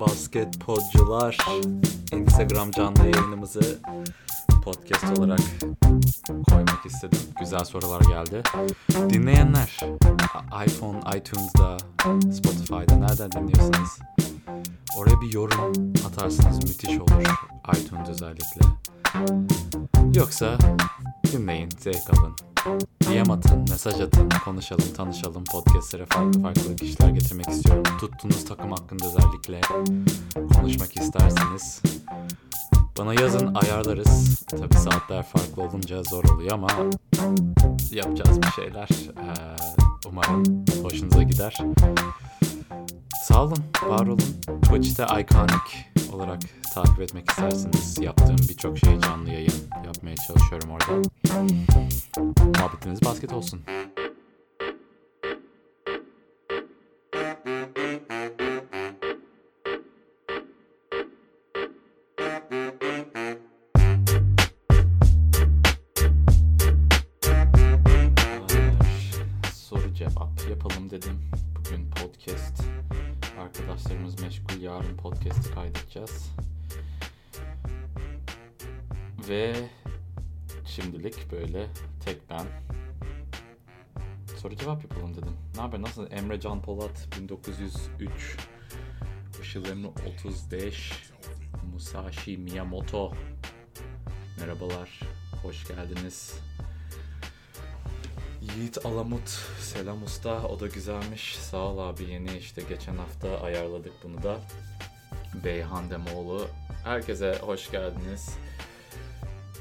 Basketbolcular Instagram canlı yayınımızı podcast olarak koymak istedim. Güzel sorular geldi. Dinleyenler iPhone, iTunes'da, Spotify'da nereden dinliyorsanız oraya bir yorum atarsanız müthiş olur. iTunes özellikle. Yoksa dinleyin, zevk alın. DM atın, mesaj atın, konuşalım, tanışalım. Podcastlere farklı farklı kişiler getirmek istiyorum. Tuttuğunuz takım hakkında özellikle konuşmak isterseniz bana yazın ayarlarız. Tabi saatler farklı olunca zor oluyor ama yapacağız bir şeyler. Ee, umarım hoşunuza gider. Sağ olun, var olun. Twitch'te Iconic olarak takip etmek isterseniz yaptığım birçok şey canlı yayın yapmaya çalışıyorum orada. Muhabbetiniz basket olsun. Kaydedeceğiz. Ve şimdilik böyle tek ben. Soru cevap yapalım dedim. Ne haber nasıl? Emre Can Polat 1903 Işıl Emre 35 Musashi Miyamoto Merhabalar, hoş geldiniz. Yiğit Alamut, selam usta, o da güzelmiş. Sağ ol abi, yeni işte geçen hafta ayarladık bunu da. Beyhan Demoğlu, herkese hoş geldiniz.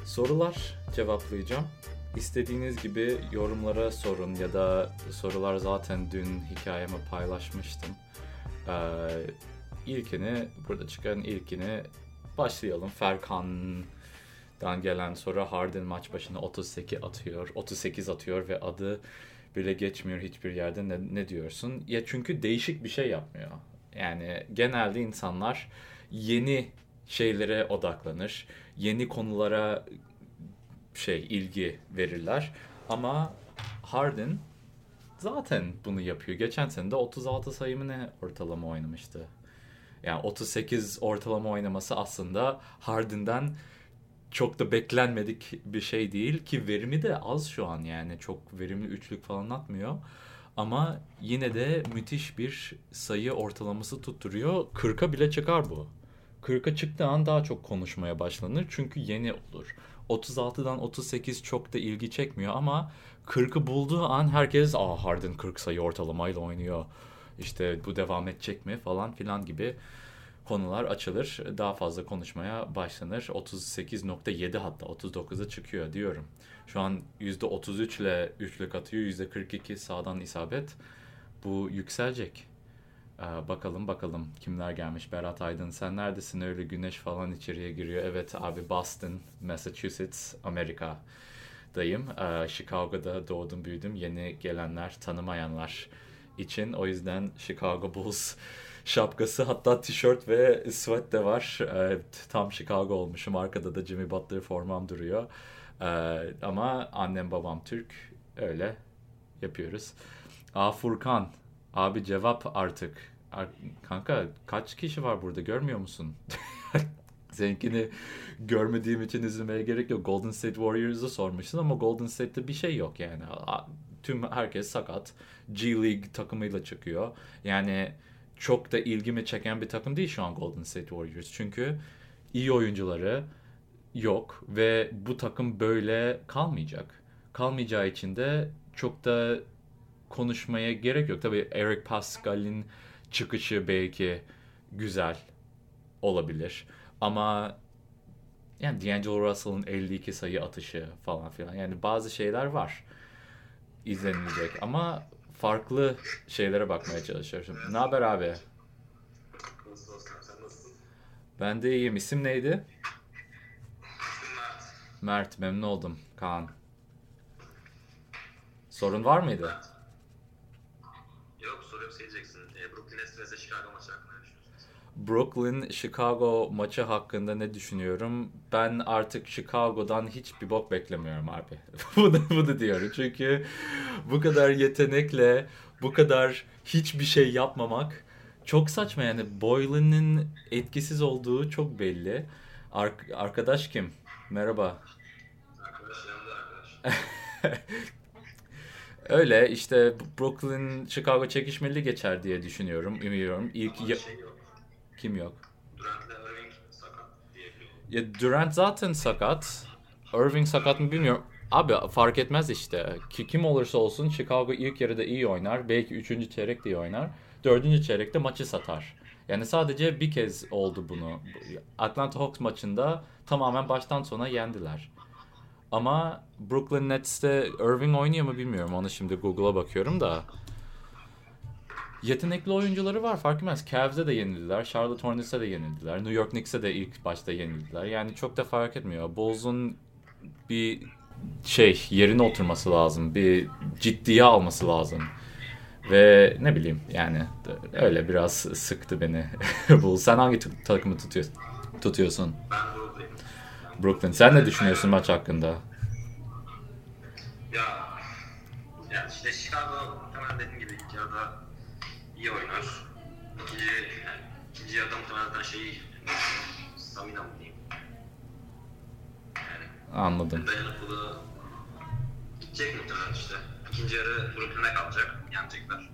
Sorular cevaplayacağım. İstediğiniz gibi yorumlara sorun ya da sorular zaten dün hikayeme paylaşmıştım. Ee, ilkini, burada çıkan ilkini başlayalım. Ferkan'dan gelen soru Harden maç başına 38 atıyor, 38 atıyor ve adı bile geçmiyor hiçbir yerde. Ne, ne diyorsun? Ya çünkü değişik bir şey yapmıyor. Yani genelde insanlar yeni şeylere odaklanır. Yeni konulara şey ilgi verirler. Ama Harden zaten bunu yapıyor. Geçen sene de 36 sayı mı ne ortalama oynamıştı. Yani 38 ortalama oynaması aslında Harden'den çok da beklenmedik bir şey değil ki verimi de az şu an yani çok verimli üçlük falan atmıyor. Ama yine de müthiş bir sayı ortalaması tutturuyor. 40'a bile çıkar bu. 40'a çıktığı an daha çok konuşmaya başlanır çünkü yeni olur. 36'dan 38 çok da ilgi çekmiyor ama 40'ı bulduğu an herkes aa Harden 40 sayı ortalamayla oynuyor. İşte bu devam edecek mi falan filan gibi konular açılır. Daha fazla konuşmaya başlanır. 38.7 hatta 39'a çıkıyor diyorum. Şu an %33 ile üçlük atıyor. %42 sağdan isabet. Bu yükselecek. Ee, bakalım bakalım kimler gelmiş. Berat Aydın sen neredesin öyle güneş falan içeriye giriyor. Evet abi Boston, Massachusetts, Amerika'dayım. Ee, Chicago'da doğdum büyüdüm. Yeni gelenler, tanımayanlar için. O yüzden Chicago Bulls şapkası hatta tişört ve sweat de var. Evet, tam Chicago olmuşum. Arkada da Jimmy Butler formam duruyor. Ee, ama annem babam Türk. Öyle yapıyoruz. Aa Furkan. Abi cevap artık. Ar- Kanka kaç kişi var burada görmüyor musun? Seninkini görmediğim için üzülmeye gerek yok. Golden State Warriors'ı sormuşsun ama Golden State'te bir şey yok yani. A- Tüm herkes sakat. G League takımıyla çıkıyor. Yani çok da ilgimi çeken bir takım değil şu an Golden State Warriors. Çünkü iyi oyuncuları yok ve bu takım böyle kalmayacak. Kalmayacağı için de çok da konuşmaya gerek yok. Tabii Eric Pascal'in çıkışı belki güzel olabilir. Ama yani D'Angelo Russell'ın 52 sayı atışı falan filan. Yani bazı şeyler var izlenilecek ama farklı şeylere bakmaya çalışıyorum. Ne haber abi? Ben de iyiyim. İsim neydi? Mert. Memnun oldum. Kaan. Sorun var mıydı? Yok soruyorum seyredeceksin. E, Brooklyn Nets vs Chicago maçı hakkında ne düşünüyorsunuz? Brooklyn Chicago maçı hakkında ne düşünüyorum? Ben artık Chicago'dan hiçbir bok beklemiyorum abi. bunu, bunu diyorum. Çünkü bu kadar yetenekle bu kadar hiçbir şey yapmamak çok saçma yani Boylan'ın etkisiz olduğu çok belli. Ar- arkadaş kim? Merhaba. Öyle işte Brooklyn Chicago çekişmeli geçer diye düşünüyorum. Umuyorum. İlk ya- şey yok. kim yok? Durant'le Irving sakat diye biliyorum. Ya Durant zaten sakat. Irving sakat mı bilmiyorum. Abi fark etmez işte. Ki, kim olursa olsun Chicago ilk yarıda iyi oynar. Belki üçüncü çeyrek de iyi oynar. Dördüncü çeyrekte maçı satar. Yani sadece bir kez oldu bunu. Atlanta Hawks maçında tamamen baştan sona yendiler. Ama Brooklyn Nets'te Irving oynuyor mu bilmiyorum. Onu şimdi Google'a bakıyorum da. Yetenekli oyuncuları var fark etmez. Cavs'e de yenildiler. Charlotte Hornets'e de yenildiler. New York Knicks'e de ilk başta yenildiler. Yani çok da fark etmiyor. Bulls'un bir şey yerine oturması lazım. Bir ciddiye alması lazım. Ve ne bileyim yani öyle biraz sıktı beni. Bulls. Sen hangi takımı tutuyorsun? tutuyorsun? Ben Brooklyn. Brooklyn. Sen ne düşünüyorsun maç hakkında? Ya, ya işte Chicago hemen dediğim gibi ilk yarıda iyi oynar. İkinci, yani ikinci yarıda muhtemelen zaten şey stamina mı diyeyim. Yani Anladım. dayanıklılığı gidecek muhtemelen işte. İkinci yarı Brooklyn'e kalacak. Yenecekler.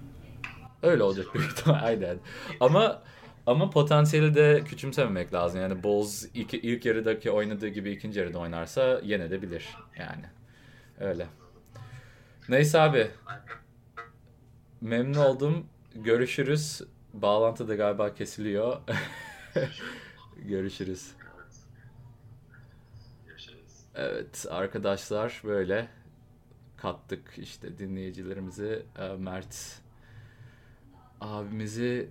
Öyle olacak büyük ihtimal aynen. Ama ama potansiyeli de küçümsememek lazım. Yani Bulls ilk, ilk yarıdaki oynadığı gibi ikinci yarıda oynarsa yenebilir yani. Öyle. Neyse abi. Memnun oldum. Görüşürüz. Bağlantı da galiba kesiliyor. Görüşürüz. Evet arkadaşlar böyle kattık işte dinleyicilerimizi Ee, Mert abimizi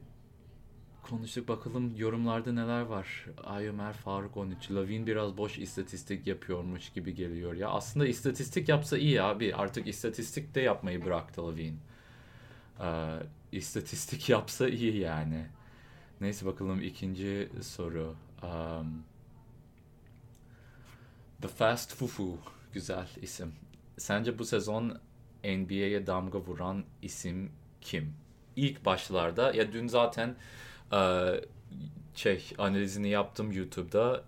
konuştuk bakalım yorumlarda neler var. Ayomer Faruk 13 Lavin biraz boş istatistik yapıyormuş gibi geliyor ya. Aslında istatistik yapsa iyi abi artık istatistik de yapmayı bıraktı Lavin. Ee, istatistik yapsa iyi yani. Neyse bakalım ikinci soru. Um, The Fast Fufu. Güzel isim. Sence bu sezon NBA'ye damga vuran isim kim? İlk başlarda ya dün zaten e, şey analizini yaptım YouTube'da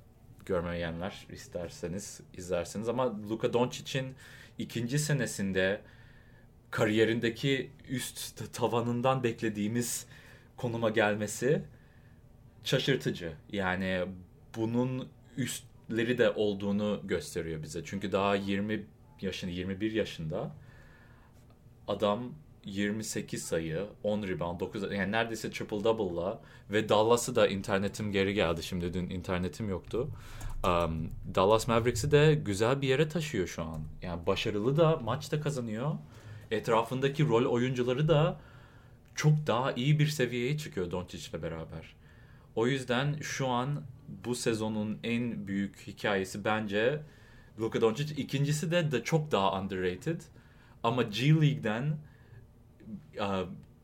görmeyenler isterseniz izlersiniz ama Luka Doncic'in ikinci senesinde kariyerindeki üst tavanından beklediğimiz konuma gelmesi şaşırtıcı. Yani bunun üstleri de olduğunu gösteriyor bize. Çünkü daha 20 yaşında, 21 yaşında adam 28 sayı, 10 rebound, 9 yani neredeyse triple double'la ve Dallas'ı da internetim geri geldi şimdi dün internetim yoktu. Um, Dallas Mavericks'i de güzel bir yere taşıyor şu an. Yani başarılı da maçta kazanıyor. Etrafındaki rol oyuncuları da çok daha iyi bir seviyeye çıkıyor Doncic'le beraber. O yüzden şu an bu sezonun en büyük hikayesi bence Luka Doncic. İkincisi de, de çok daha underrated. Ama G League'den e,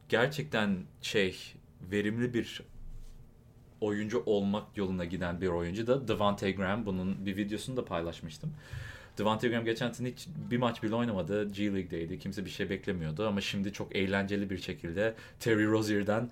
gerçekten şey verimli bir oyuncu olmak yoluna giden bir oyuncu da Devante Graham. Bunun bir videosunu da paylaşmıştım. Devante Graham geçen sene hiç bir maç bile oynamadı. G League'deydi. Kimse bir şey beklemiyordu ama şimdi çok eğlenceli bir şekilde Terry Rozier'den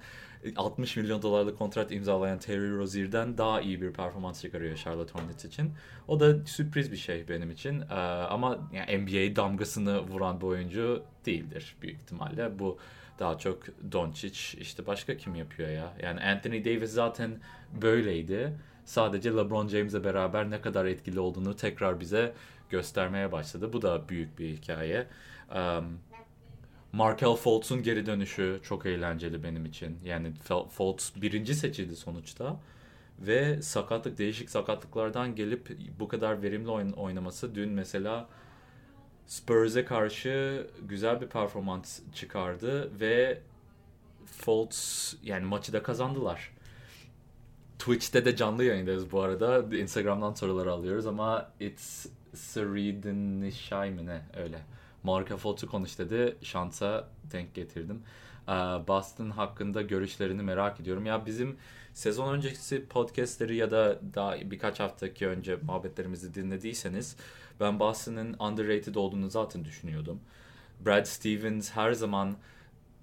60 milyon dolarlık kontrat imzalayan Terry Rozier'den daha iyi bir performans çıkarıyor Charlotte Hornets için. O da sürpriz bir şey benim için. Ee, ama yani NBA damgasını vuran bir oyuncu değildir büyük ihtimalle. Bu daha çok Doncic işte başka kim yapıyor ya? Yani Anthony Davis zaten böyleydi. Sadece LeBron James'le beraber ne kadar etkili olduğunu tekrar bize göstermeye başladı. Bu da büyük bir hikaye. Um, Markel Fultz'un geri dönüşü çok eğlenceli benim için. Yani Fultz birinci seçildi sonuçta. Ve sakatlık, değişik sakatlıklardan gelip bu kadar verimli oyun oynaması dün mesela Spurs'e karşı güzel bir performans çıkardı ve Fultz yani maçı da kazandılar. Twitch'te de canlı yayındayız bu arada. Instagram'dan sorular alıyoruz ama it's Sridnishai mi ne öyle. Marka Fultz'u konuş dedi. Şansa denk getirdim. Boston hakkında görüşlerini merak ediyorum. Ya bizim sezon öncesi podcastleri ya da daha birkaç haftaki önce muhabbetlerimizi dinlediyseniz ben Boston'ın underrated olduğunu zaten düşünüyordum. Brad Stevens her zaman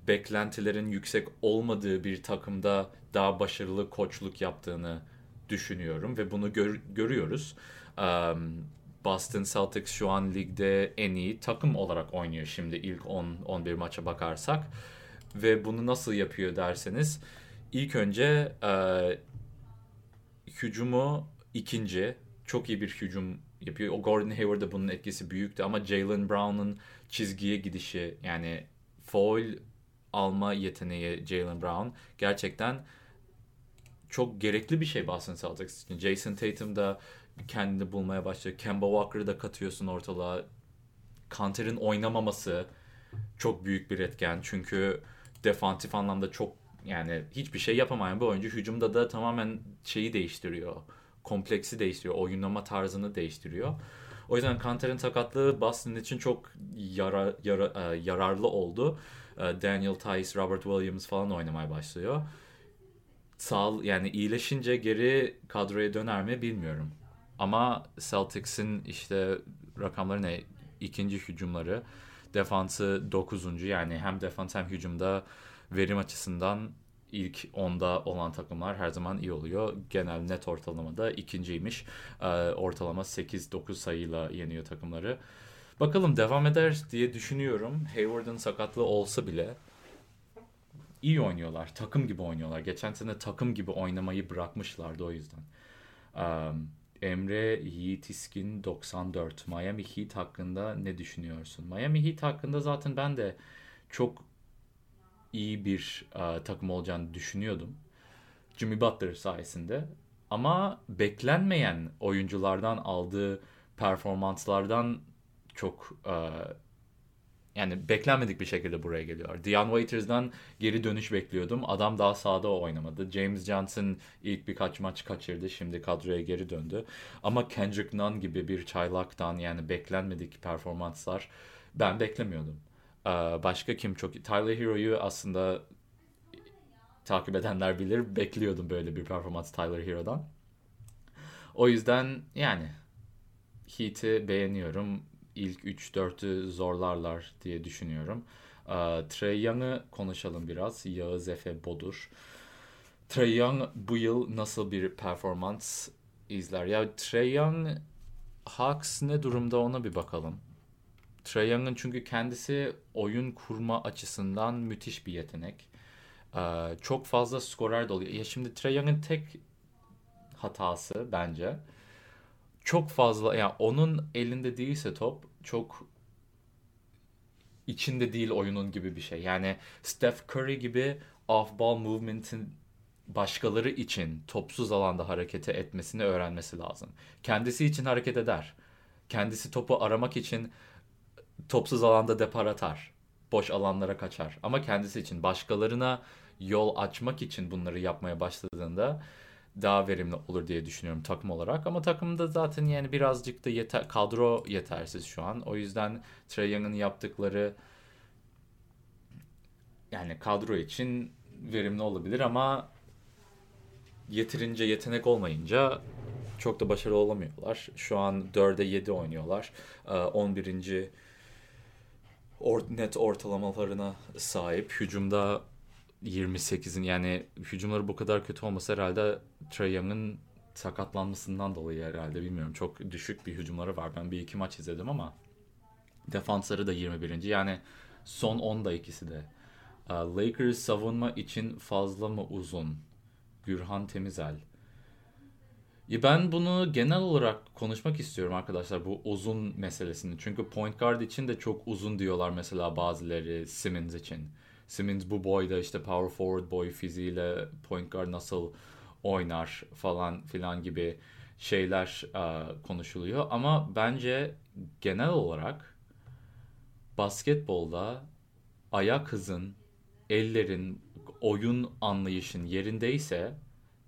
beklentilerin yüksek olmadığı bir takımda daha başarılı koçluk yaptığını düşünüyorum ve bunu gör, görüyoruz. Um, Boston Celtics şu an ligde en iyi takım olarak oynuyor şimdi ilk 10-11 maça bakarsak. Ve bunu nasıl yapıyor derseniz ilk önce e, hücumu ikinci çok iyi bir hücum yapıyor. O Gordon Hayward'da bunun etkisi büyüktü ama Jalen Brown'un çizgiye gidişi yani foul alma yeteneği Jalen Brown gerçekten çok gerekli bir şey Boston Celtics için. Jason Tatum da kendini bulmaya başlıyor. Kemba Walker'ı da katıyorsun ortalığa. Kanter'in oynamaması çok büyük bir etken. Çünkü defansif anlamda çok yani hiçbir şey yapamayan bir oyuncu hücumda da tamamen şeyi değiştiriyor. Kompleksi değiştiriyor. Oyunlama tarzını değiştiriyor. O yüzden Kanter'in sakatlığı Boston için çok yara, yara, e, yararlı oldu. E, Daniel Tice, Robert Williams falan oynamaya başlıyor. Sağ yani iyileşince geri kadroya döner mi bilmiyorum. Ama Celtics'in işte rakamları ne? İkinci hücumları. Defansı 9. yani hem defans hem hücumda verim açısından ilk 10'da olan takımlar her zaman iyi oluyor. Genel net ortalamada ikinciymiş. Ee, ortalama 8-9 sayıyla yeniyor takımları. Bakalım devam eder diye düşünüyorum. Hayward'ın sakatlığı olsa bile iyi oynuyorlar. Takım gibi oynuyorlar. Geçen sene takım gibi oynamayı bırakmışlardı o yüzden. Um, Emre Yiğit İskin 94. Miami Heat hakkında ne düşünüyorsun? Miami Heat hakkında zaten ben de çok iyi bir uh, takım olacağını düşünüyordum. Jimmy Butler sayesinde. Ama beklenmeyen oyunculardan aldığı performanslardan çok uh, yani beklenmedik bir şekilde buraya geliyor. Dion Waiters'dan geri dönüş bekliyordum. Adam daha sahada oynamadı. James Johnson ilk birkaç maç kaçırdı. Şimdi kadroya geri döndü. Ama Kendrick Nunn gibi bir çaylaktan yani beklenmedik performanslar ben beklemiyordum. Ee, başka kim çok... Tyler Hero'yu aslında takip edenler bilir. Bekliyordum böyle bir performans Tyler Hero'dan. O yüzden yani Heat'i beğeniyorum ilk 3-4'ü zorlarlar diye düşünüyorum. Uh, Trey Young'ı konuşalım biraz. Yağız Efe Bodur. Trey Young bu yıl nasıl bir performans izler? Ya Trey Young Hawks ne durumda ona bir bakalım. Trey Young'ın çünkü kendisi oyun kurma açısından müthiş bir yetenek. Ee, çok fazla skorer de oluyor. Ya şimdi Trey Young'ın tek hatası bence çok fazla yani onun elinde değilse top çok içinde değil oyunun gibi bir şey. Yani Steph Curry gibi off ball movement'in başkaları için topsuz alanda harekete etmesini öğrenmesi lazım. Kendisi için hareket eder. Kendisi topu aramak için topsuz alanda depar atar. Boş alanlara kaçar. Ama kendisi için başkalarına yol açmak için bunları yapmaya başladığında daha verimli olur diye düşünüyorum takım olarak. Ama takımda zaten yani birazcık da yeter, kadro yetersiz şu an. O yüzden Trey Young'ın yaptıkları yani kadro için verimli olabilir ama yeterince yetenek olmayınca çok da başarılı olamıyorlar. Şu an 4'e 7 oynuyorlar. 11. Ee, net ortalamalarına sahip. Hücumda 28'in yani hücumları bu kadar kötü olması herhalde Trey Young'ın sakatlanmasından dolayı herhalde bilmiyorum. Çok düşük bir hücumları var. Ben bir iki maç izledim ama defansları da 21. Yani son 10'da ikisi de. Lakers savunma için fazla mı uzun? Gürhan Temizel. Ben bunu genel olarak konuşmak istiyorum arkadaşlar bu uzun meselesini. Çünkü point guard için de çok uzun diyorlar mesela bazıları Simmons için. Simmons bu boyda işte power forward boy fiziğiyle point guard nasıl oynar falan filan gibi şeyler uh, konuşuluyor. Ama bence genel olarak basketbolda ayak hızın, ellerin, oyun anlayışın yerindeyse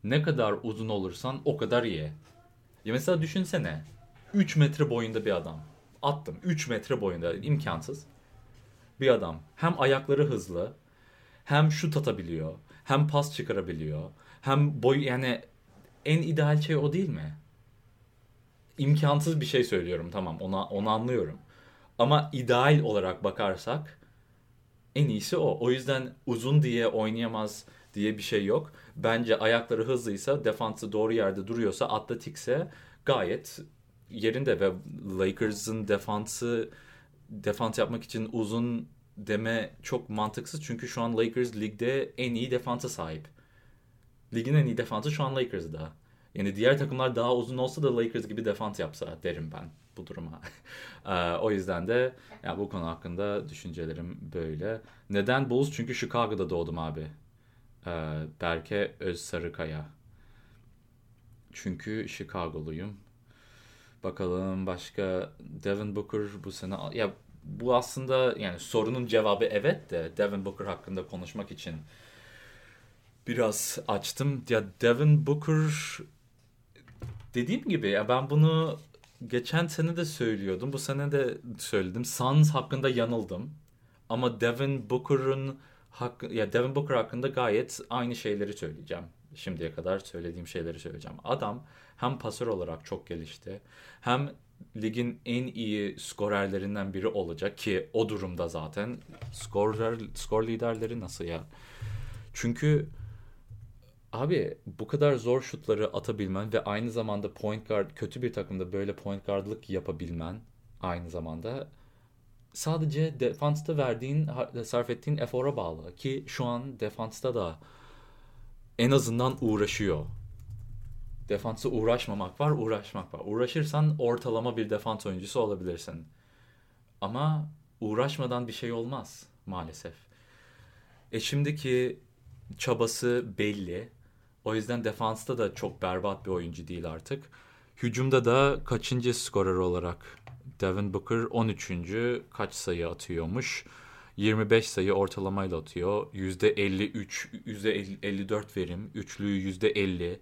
ne kadar uzun olursan o kadar iyi. Ya mesela düşünsene 3 metre boyunda bir adam. Attım 3 metre boyunda imkansız bir adam. Hem ayakları hızlı, hem şut atabiliyor, hem pas çıkarabiliyor, hem boy yani en ideal şey o değil mi? İmkansız bir şey söylüyorum tamam ona onu anlıyorum. Ama ideal olarak bakarsak en iyisi o. O yüzden uzun diye oynayamaz diye bir şey yok. Bence ayakları hızlıysa, defansı doğru yerde duruyorsa, atletikse gayet yerinde ve Lakers'ın defansı defans yapmak için uzun deme çok mantıksız. Çünkü şu an Lakers ligde en iyi defansa sahip. Ligin en iyi defansı şu an Lakers'da. Yani diğer takımlar daha uzun olsa da Lakers gibi defans yapsa derim ben bu duruma. o yüzden de yani bu konu hakkında düşüncelerim böyle. Neden Bulls? Çünkü Chicago'da doğdum abi. Berke Özsarıkaya. Çünkü Chicago'luyum. Bakalım başka Devin Booker bu sene ya bu aslında yani sorunun cevabı evet de Devin Booker hakkında konuşmak için biraz açtım. Ya Devin Booker dediğim gibi ya ben bunu geçen sene de söylüyordum. Bu sene de söyledim. Suns hakkında yanıldım. Ama Devin Booker'ın hakkı, ya Devin Booker hakkında gayet aynı şeyleri söyleyeceğim. Şimdiye kadar söylediğim şeyleri söyleyeceğim. Adam hem pasör olarak çok gelişti. Hem ligin en iyi skorerlerinden biri olacak ki o durumda zaten skorer, skor liderleri nasıl ya? Çünkü abi bu kadar zor şutları atabilmen ve aynı zamanda point guard kötü bir takımda böyle point guardlık yapabilmen aynı zamanda sadece defansta verdiğin sarf ettiğin efora bağlı ki şu an defansta da en azından uğraşıyor. Defansa uğraşmamak var, uğraşmak var. Uğraşırsan ortalama bir defans oyuncusu olabilirsin. Ama uğraşmadan bir şey olmaz maalesef. E şimdiki çabası belli. O yüzden defansta da çok berbat bir oyuncu değil artık. Hücumda da kaçıncı skorer olarak Devin Booker 13. kaç sayı atıyormuş? 25 sayı ortalamayla atıyor. %53, %54 verim. Üçlüyü %50.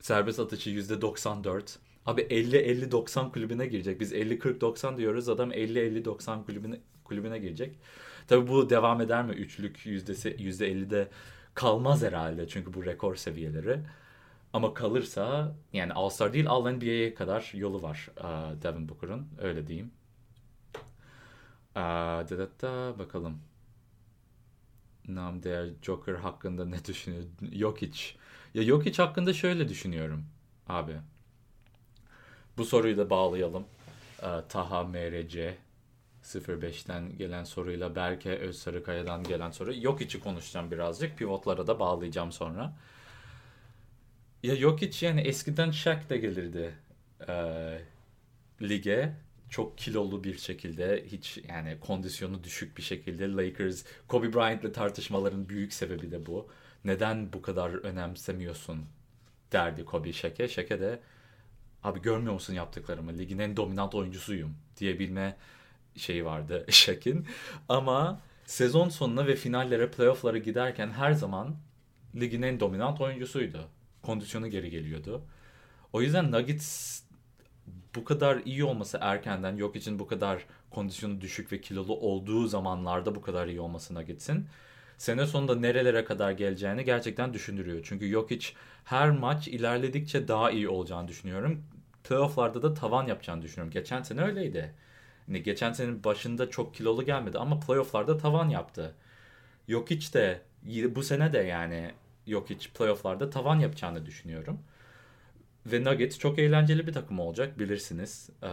Serbest atışı %94. Abi 50-50-90 kulübüne girecek. Biz 50-40-90 diyoruz. Adam 50-50-90 kulübüne, kulübüne girecek. Tabi bu devam eder mi? Üçlük yüzdesi %50'de kalmaz herhalde. Çünkü bu rekor seviyeleri. Ama kalırsa yani All-Star değil All-NBA'ye kadar yolu var Devin Booker'ın. Öyle diyeyim. Uh, da da bakalım. Nam değer Joker hakkında ne düşünüyor? Jokic. Ya Jokic hakkında şöyle düşünüyorum abi. Bu soruyu da bağlayalım. Taha MRC 05'ten gelen soruyla Berke Özsarıkaya'dan gelen soru. Jokic'i konuşacağım birazcık. Pivotlara da bağlayacağım sonra. Ya Jokic yani eskiden Shaq da gelirdi e, lige. Çok kilolu bir şekilde hiç yani kondisyonu düşük bir şekilde Lakers Kobe Bryant'le tartışmaların büyük sebebi de bu. Neden bu kadar önemsemiyorsun derdi Kobe Shaq'e. Shaq'e de abi görmüyor musun yaptıklarımı ligin en dominant oyuncusuyum diyebilme şeyi vardı Shaq'in. Ama sezon sonuna ve finallere playoff'lara giderken her zaman ligin en dominant oyuncusuydu kondisyonu geri geliyordu. O yüzden Nuggets bu kadar iyi olması erkenden yok için bu kadar kondisyonu düşük ve kilolu olduğu zamanlarda bu kadar iyi olması Nuggets'in sene sonunda nerelere kadar geleceğini gerçekten düşündürüyor. Çünkü Jokic her maç ilerledikçe daha iyi olacağını düşünüyorum. Playoff'larda da tavan yapacağını düşünüyorum. Geçen sene öyleydi. Yani geçen senenin başında çok kilolu gelmedi ama playoff'larda tavan yaptı. Jokic de bu sene de yani yok hiç playofflarda tavan yapacağını düşünüyorum. Ve Nuggets çok eğlenceli bir takım olacak bilirsiniz. Ee,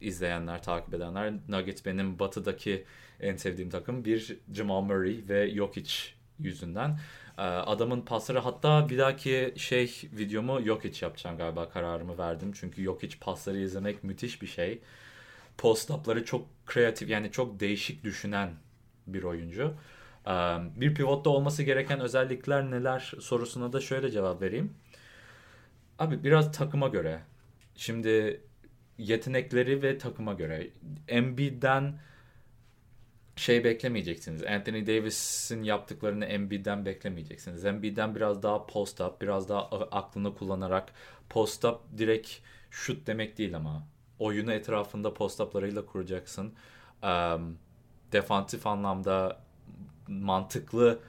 izleyenler, takip edenler. Nuggets benim batıdaki en sevdiğim takım. Bir Jamal Murray ve Jokic yüzünden. Ee, adamın pasları hatta bir dahaki şey videomu Jokic yapacağım galiba kararımı verdim. Çünkü Jokic pasları izlemek müthiş bir şey. Post-up'ları çok kreatif yani çok değişik düşünen bir oyuncu. Bir pivotta olması gereken özellikler neler sorusuna da şöyle cevap vereyim. Abi biraz takıma göre. Şimdi yetenekleri ve takıma göre. Embiid'den şey beklemeyeceksiniz. Anthony Davis'in yaptıklarını Embiid'den beklemeyeceksiniz. Embiid'den biraz daha post up, biraz daha aklını kullanarak post up direkt şut demek değil ama oyunu etrafında post up'larıyla kuracaksın. Um, defansif anlamda mantıklı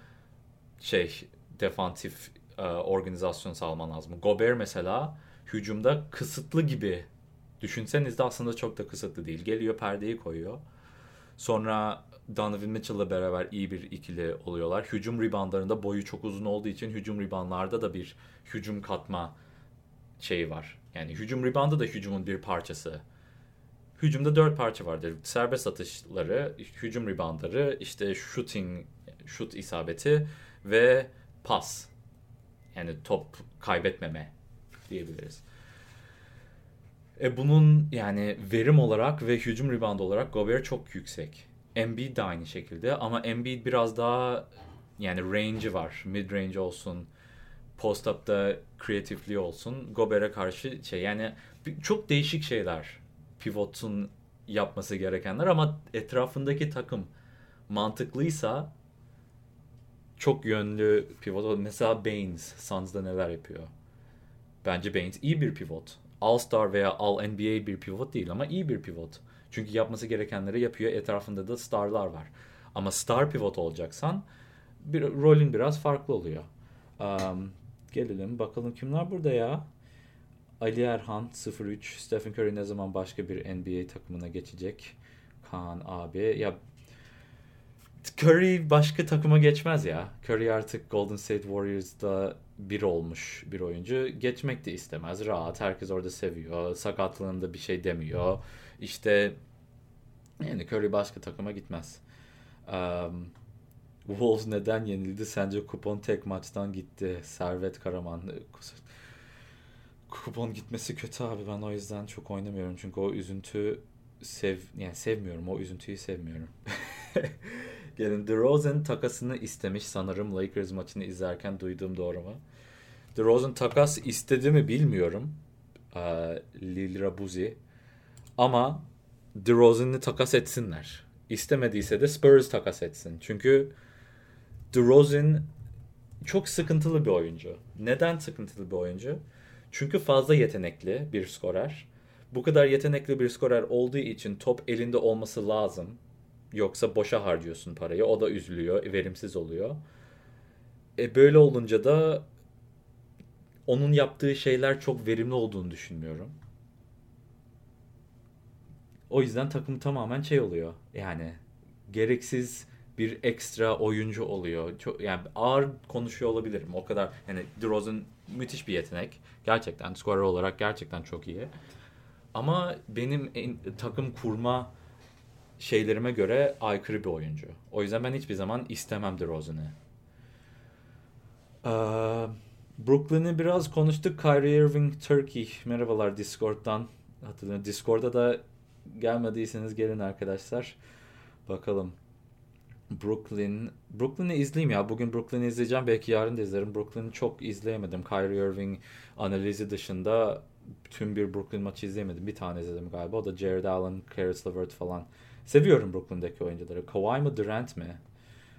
şey defansif e, organizasyon sağlaman lazım. Gober mesela hücumda kısıtlı gibi düşünseniz de aslında çok da kısıtlı değil. Geliyor perdeyi koyuyor. Sonra Donovan Mitchell'la beraber iyi bir ikili oluyorlar. Hücum reboundlarında boyu çok uzun olduğu için hücum reboundlarda da bir hücum katma şeyi var. Yani hücum reboundı da hücumun bir parçası. Hücumda dört parça vardır. Serbest atışları, hücum reboundları, işte shooting, shoot isabeti ve pas. Yani top kaybetmeme diyebiliriz. E bunun yani verim olarak ve hücum rebound olarak Gobert çok yüksek. Embiid de aynı şekilde ama Embiid biraz daha yani range'i var. Mid range olsun, post up'ta kreatifliği olsun. Gobert'e karşı şey yani çok değişik şeyler. Pivot'un yapması gerekenler ama etrafındaki takım mantıklıysa çok yönlü pivot. Mesela Baines Suns'da neler yapıyor? Bence Baines iyi bir pivot. All-Star veya All-NBA bir pivot değil ama iyi bir pivot. Çünkü yapması gerekenleri yapıyor. Etrafında da starlar var. Ama star pivot olacaksan bir, rolün biraz farklı oluyor. Um, gelelim bakalım kimler burada ya? Ali Erhan 03. Stephen Curry ne zaman başka bir NBA takımına geçecek? Kaan abi. Ya Curry başka takıma geçmez ya. Curry artık Golden State Warriors'da bir olmuş bir oyuncu. Geçmek de istemez. Rahat. Herkes orada seviyor. Sakatlığında bir şey demiyor. İşte yani Curry başka takıma gitmez. Um, Wolves neden yenildi? Sence kupon tek maçtan gitti. Servet Karaman. Kupon gitmesi kötü abi. Ben o yüzden çok oynamıyorum. Çünkü o üzüntü sev yani sevmiyorum. O üzüntüyü sevmiyorum. Gelin DeRozan takasını istemiş sanırım Lakers maçını izlerken duyduğum doğru mu? DeRozan takas istedi mi bilmiyorum. Ee, Lil Rabuzi. Ama DeRozan'ı takas etsinler. İstemediyse de Spurs takas etsin. Çünkü DeRozan çok sıkıntılı bir oyuncu. Neden sıkıntılı bir oyuncu? Çünkü fazla yetenekli bir skorer. Bu kadar yetenekli bir skorer olduğu için top elinde olması lazım. Yoksa boşa harcıyorsun parayı. O da üzülüyor, verimsiz oluyor. E böyle olunca da onun yaptığı şeyler çok verimli olduğunu düşünmüyorum. O yüzden takım tamamen şey oluyor. Yani gereksiz bir ekstra oyuncu oluyor. Çok yani ağır konuşuyor olabilirim. O kadar yani DeRozan müthiş bir yetenek. Gerçekten skorer olarak gerçekten çok iyi. Ama benim en, takım kurma şeylerime göre aykırı bir oyuncu. O yüzden ben hiçbir zaman istemem DeRozan'ı. Ee, Brooklyn'i biraz konuştuk. Kyrie Irving Turkey. Merhabalar Discord'dan. Hatırlıyorum. Discord'a da gelmediyseniz gelin arkadaşlar. Bakalım. Brooklyn. Brooklyn'i izleyeyim ya. Bugün Brooklyn'i izleyeceğim. Belki yarın da izlerim. Brooklyn'i çok izleyemedim. Kyrie Irving analizi dışında tüm bir Brooklyn maçı izleyemedim. Bir tane izledim galiba. O da Jared Allen, Caris LeVert falan. Seviyorum Brooklyn'deki oyuncuları. Kawhi mı Durant mi?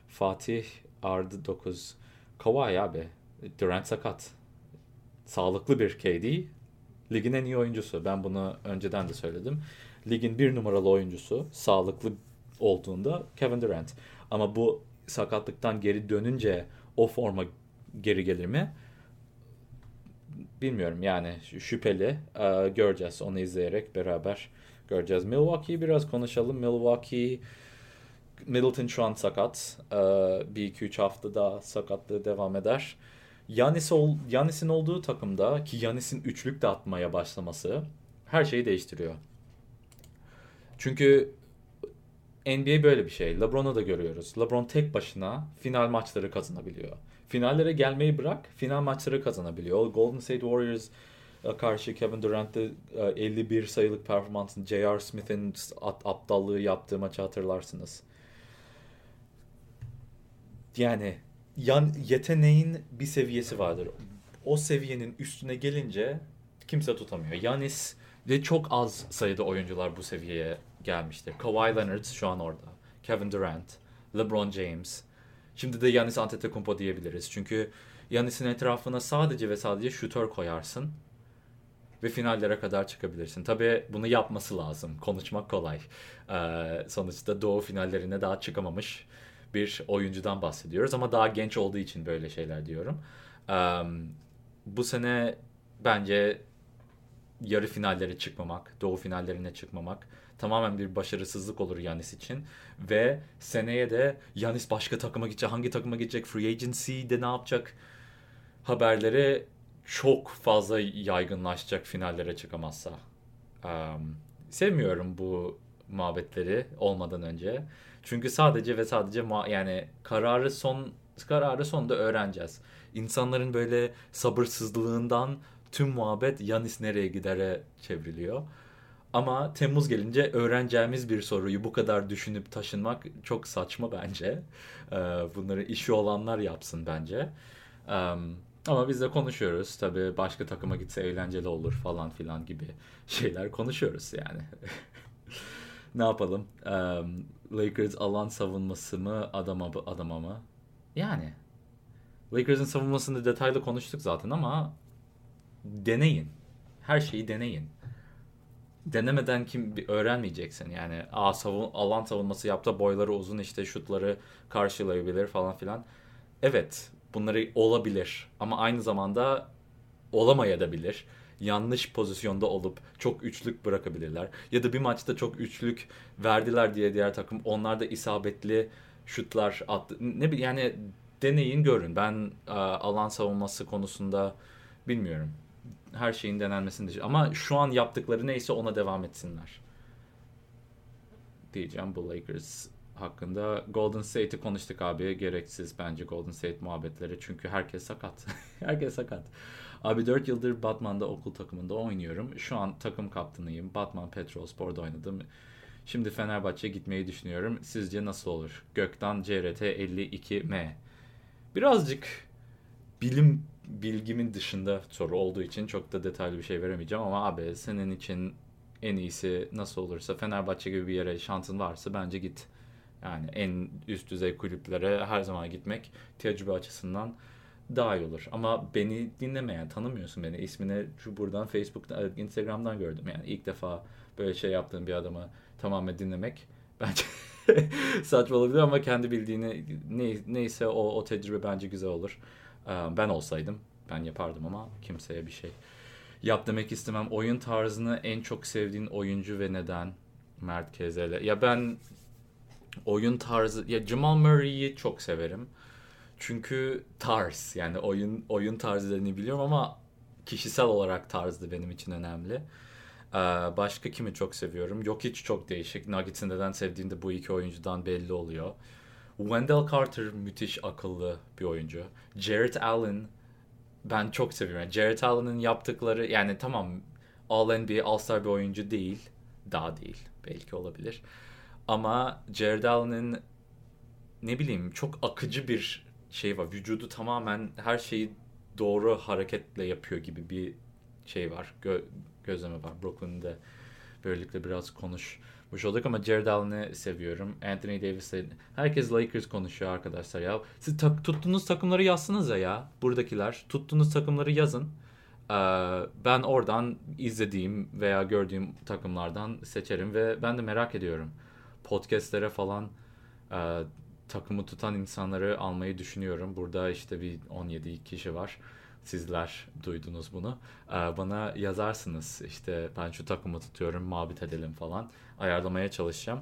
Fatih Ardı 9. Kawhi abi. Durant sakat. Sağlıklı bir KD. Ligin en iyi oyuncusu. Ben bunu önceden de söyledim. Ligin bir numaralı oyuncusu. Sağlıklı olduğunda Kevin Durant. Ama bu sakatlıktan geri dönünce o forma geri gelir mi? Bilmiyorum yani şüpheli. Ee, göreceğiz onu izleyerek beraber göreceğiz. Milwaukee'yi biraz konuşalım. Milwaukee Middleton şu an sakat. Ee, bir iki üç hafta daha sakatlığı devam eder. Yanis ol, Yanis'in olduğu takımda ki Yanis'in üçlük de atmaya başlaması her şeyi değiştiriyor. Çünkü NBA böyle bir şey. LeBron'u da görüyoruz. LeBron tek başına final maçları kazanabiliyor. Finallere gelmeyi bırak, final maçları kazanabiliyor. Golden State Warriors karşı Kevin Durant'te 51 e, sayılık performansın J.R. Smith'in aptallığı yaptığı maçı hatırlarsınız. Yani yan yeteneğin bir seviyesi vardır. O seviyenin üstüne gelince kimse tutamıyor. Yanis ve çok az sayıda oyuncular bu seviyeye gelmiştir. Kawhi Leonard şu an orada. Kevin Durant, LeBron James. Şimdi de Yanis Antetokounmpo diyebiliriz. Çünkü Yanis'in etrafına sadece ve sadece şutör koyarsın ve finallere kadar çıkabilirsin. Tabii bunu yapması lazım. Konuşmak kolay. Ee, sonuçta Doğu finallerine daha çıkamamış bir oyuncudan bahsediyoruz ama daha genç olduğu için böyle şeyler diyorum. Ee, bu sene bence yarı finallere çıkmamak, Doğu finallerine çıkmamak tamamen bir başarısızlık olur Yanis için. Ve seneye de Yanis başka takıma gidecek, hangi takıma gidecek, free agency'de ne yapacak haberleri çok fazla yaygınlaşacak finallere çıkamazsa. Um, sevmiyorum bu muhabbetleri olmadan önce. Çünkü sadece ve sadece yani kararı son kararı sonunda öğreneceğiz. İnsanların böyle sabırsızlığından tüm muhabbet Yanis nereye gidere çevriliyor. Ama Temmuz gelince öğreneceğimiz bir soruyu bu kadar düşünüp taşınmak çok saçma bence. Bunları işi olanlar yapsın bence. Ama biz de konuşuyoruz. Tabii başka takıma gitse eğlenceli olur falan filan gibi şeyler konuşuyoruz yani. ne yapalım? Lakers alan savunması mı adama, adama mı? Yani Lakers'ın savunmasını detaylı konuştuk zaten ama deneyin. Her şeyi deneyin. Denemeden kim öğrenmeyeceksin. Yani a savun, alan savunması yaptı, boyları uzun işte şutları karşılayabilir falan filan. Evet, bunları olabilir ama aynı zamanda olamayabilir. Yanlış pozisyonda olup çok üçlük bırakabilirler. Ya da bir maçta çok üçlük verdiler diye diğer takım onlar da isabetli şutlar attı. Ne yani deneyin görün. Ben alan savunması konusunda bilmiyorum her şeyin denenmesini. Ama şu an yaptıkları neyse ona devam etsinler. Diyeceğim bu Lakers hakkında. Golden State'i konuştuk abi. Gereksiz bence Golden State muhabbetleri. Çünkü herkes sakat. herkes sakat. Abi 4 yıldır Batman'da okul takımında oynuyorum. Şu an takım kaptanıyım. Batman Petrol Spor'da oynadım. Şimdi Fenerbahçe'ye gitmeyi düşünüyorum. Sizce nasıl olur? Gökten CRT 52M. Birazcık bilim bilgimin dışında soru olduğu için çok da detaylı bir şey veremeyeceğim ama abi senin için en iyisi nasıl olursa Fenerbahçe gibi bir yere şansın varsa bence git. Yani en üst düzey kulüplere her zaman gitmek tecrübe açısından daha iyi olur. Ama beni dinlemeyen, tanımıyorsun beni. İsmini şu buradan Facebook'tan, Instagram'dan gördüm. Yani ilk defa böyle şey yaptığım bir adamı tamamen dinlemek bence saçma olabilir ama kendi bildiğini ne, neyse o, o tecrübe bence güzel olur. Ee, ben olsaydım ben yapardım ama kimseye bir şey yap demek istemem. Oyun tarzını en çok sevdiğin oyuncu ve neden? Mert Kezele. Ya ben oyun tarzı ya Jamal Murray'i çok severim. Çünkü tarz yani oyun oyun tarzlarını biliyorum ama kişisel olarak tarzı benim için önemli. Ee, başka kimi çok seviyorum? Yok hiç çok değişik. Nuggets'in neden sevdiğim de bu iki oyuncudan belli oluyor. Wendell Carter müthiş akıllı bir oyuncu. Jared Allen ben çok seviyorum. Yani Jared Allen'ın yaptıkları yani tamam All NBA All Star bir oyuncu değil. Daha değil. Belki olabilir. Ama Jared Allen'ın ne bileyim çok akıcı bir şey var. Vücudu tamamen her şeyi doğru hareketle yapıyor gibi bir şey var. Gö gözleme var. Brooklyn'de böylelikle biraz konuş hoş olduk ama Jared Allen'ı seviyorum. Anthony Davis'e herkes Lakers konuşuyor arkadaşlar ya. Siz tak, tuttuğunuz takımları yazsınız ya buradakiler. Tuttuğunuz takımları yazın. Ee, ben oradan izlediğim veya gördüğüm takımlardan seçerim ve ben de merak ediyorum. Podcastlere falan e, takımı tutan insanları almayı düşünüyorum. Burada işte bir 17 kişi var sizler duydunuz bunu. Ee, bana yazarsınız işte ben şu takımı tutuyorum muhabbet edelim falan. Ayarlamaya çalışacağım.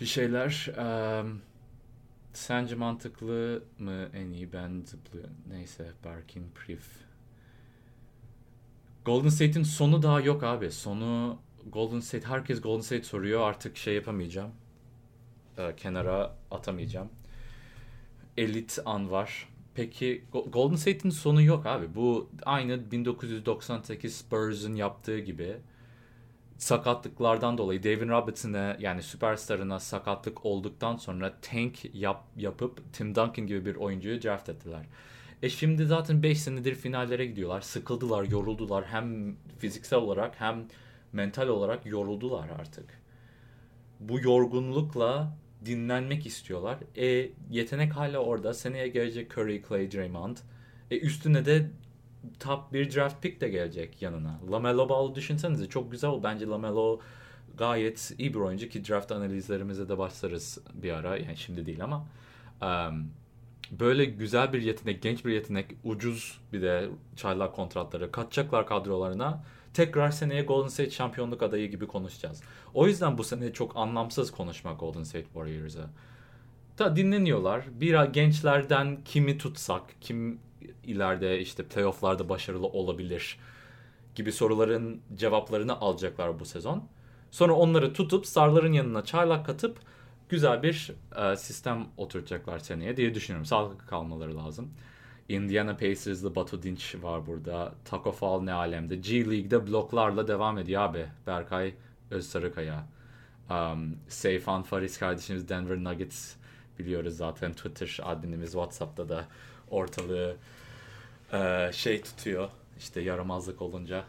Bir şeyler sence mantıklı mı en iyi ben zıplıyorum. Neyse Barkin Priv. Golden State'in sonu daha yok abi. Sonu Golden State herkes Golden State soruyor artık şey yapamayacağım. Ee, kenara atamayacağım. Elit an var. Peki Golden State'in sonu yok abi. Bu aynı 1998 Spurs'un yaptığı gibi sakatlıklardan dolayı David Robertson'a yani süperstarına sakatlık olduktan sonra tank yap, yapıp Tim Duncan gibi bir oyuncuyu draft ettiler. E şimdi zaten 5 senedir finallere gidiyorlar. Sıkıldılar, yoruldular. Hem fiziksel olarak hem mental olarak yoruldular artık. Bu yorgunlukla dinlenmek istiyorlar. E yetenek hala orada. Seneye gelecek Curry, Clay, Draymond. E üstüne de top bir draft pick de gelecek yanına. Lamelo Ball'u düşünsenize çok güzel. Bence Lamelo gayet iyi bir oyuncu ki draft analizlerimize de başlarız bir ara. Yani şimdi değil ama. Um, böyle güzel bir yetenek, genç bir yetenek, ucuz bir de çaylak kontratları katacaklar kadrolarına. Tekrar seneye Golden State şampiyonluk adayı gibi konuşacağız. O yüzden bu sene çok anlamsız konuşmak Golden State Warriors'a. Da dinleniyorlar. Bir gençlerden kimi tutsak, kim ileride işte playofflarda başarılı olabilir gibi soruların cevaplarını alacaklar bu sezon. Sonra onları tutup starların yanına çaylak katıp güzel bir e, sistem oturtacaklar seneye diye düşünüyorum. Sağlıklı kalmaları lazım. Indiana Pacers'lı Batu Dinç var burada. Taco Fall ne alemde. G League'de bloklarla devam ediyor abi. Berkay Özsarıkaya. Um, Seyfan Faris kardeşimiz Denver Nuggets biliyoruz zaten. Twitter adminimiz WhatsApp'ta da ortalığı e, şey tutuyor. İşte yaramazlık olunca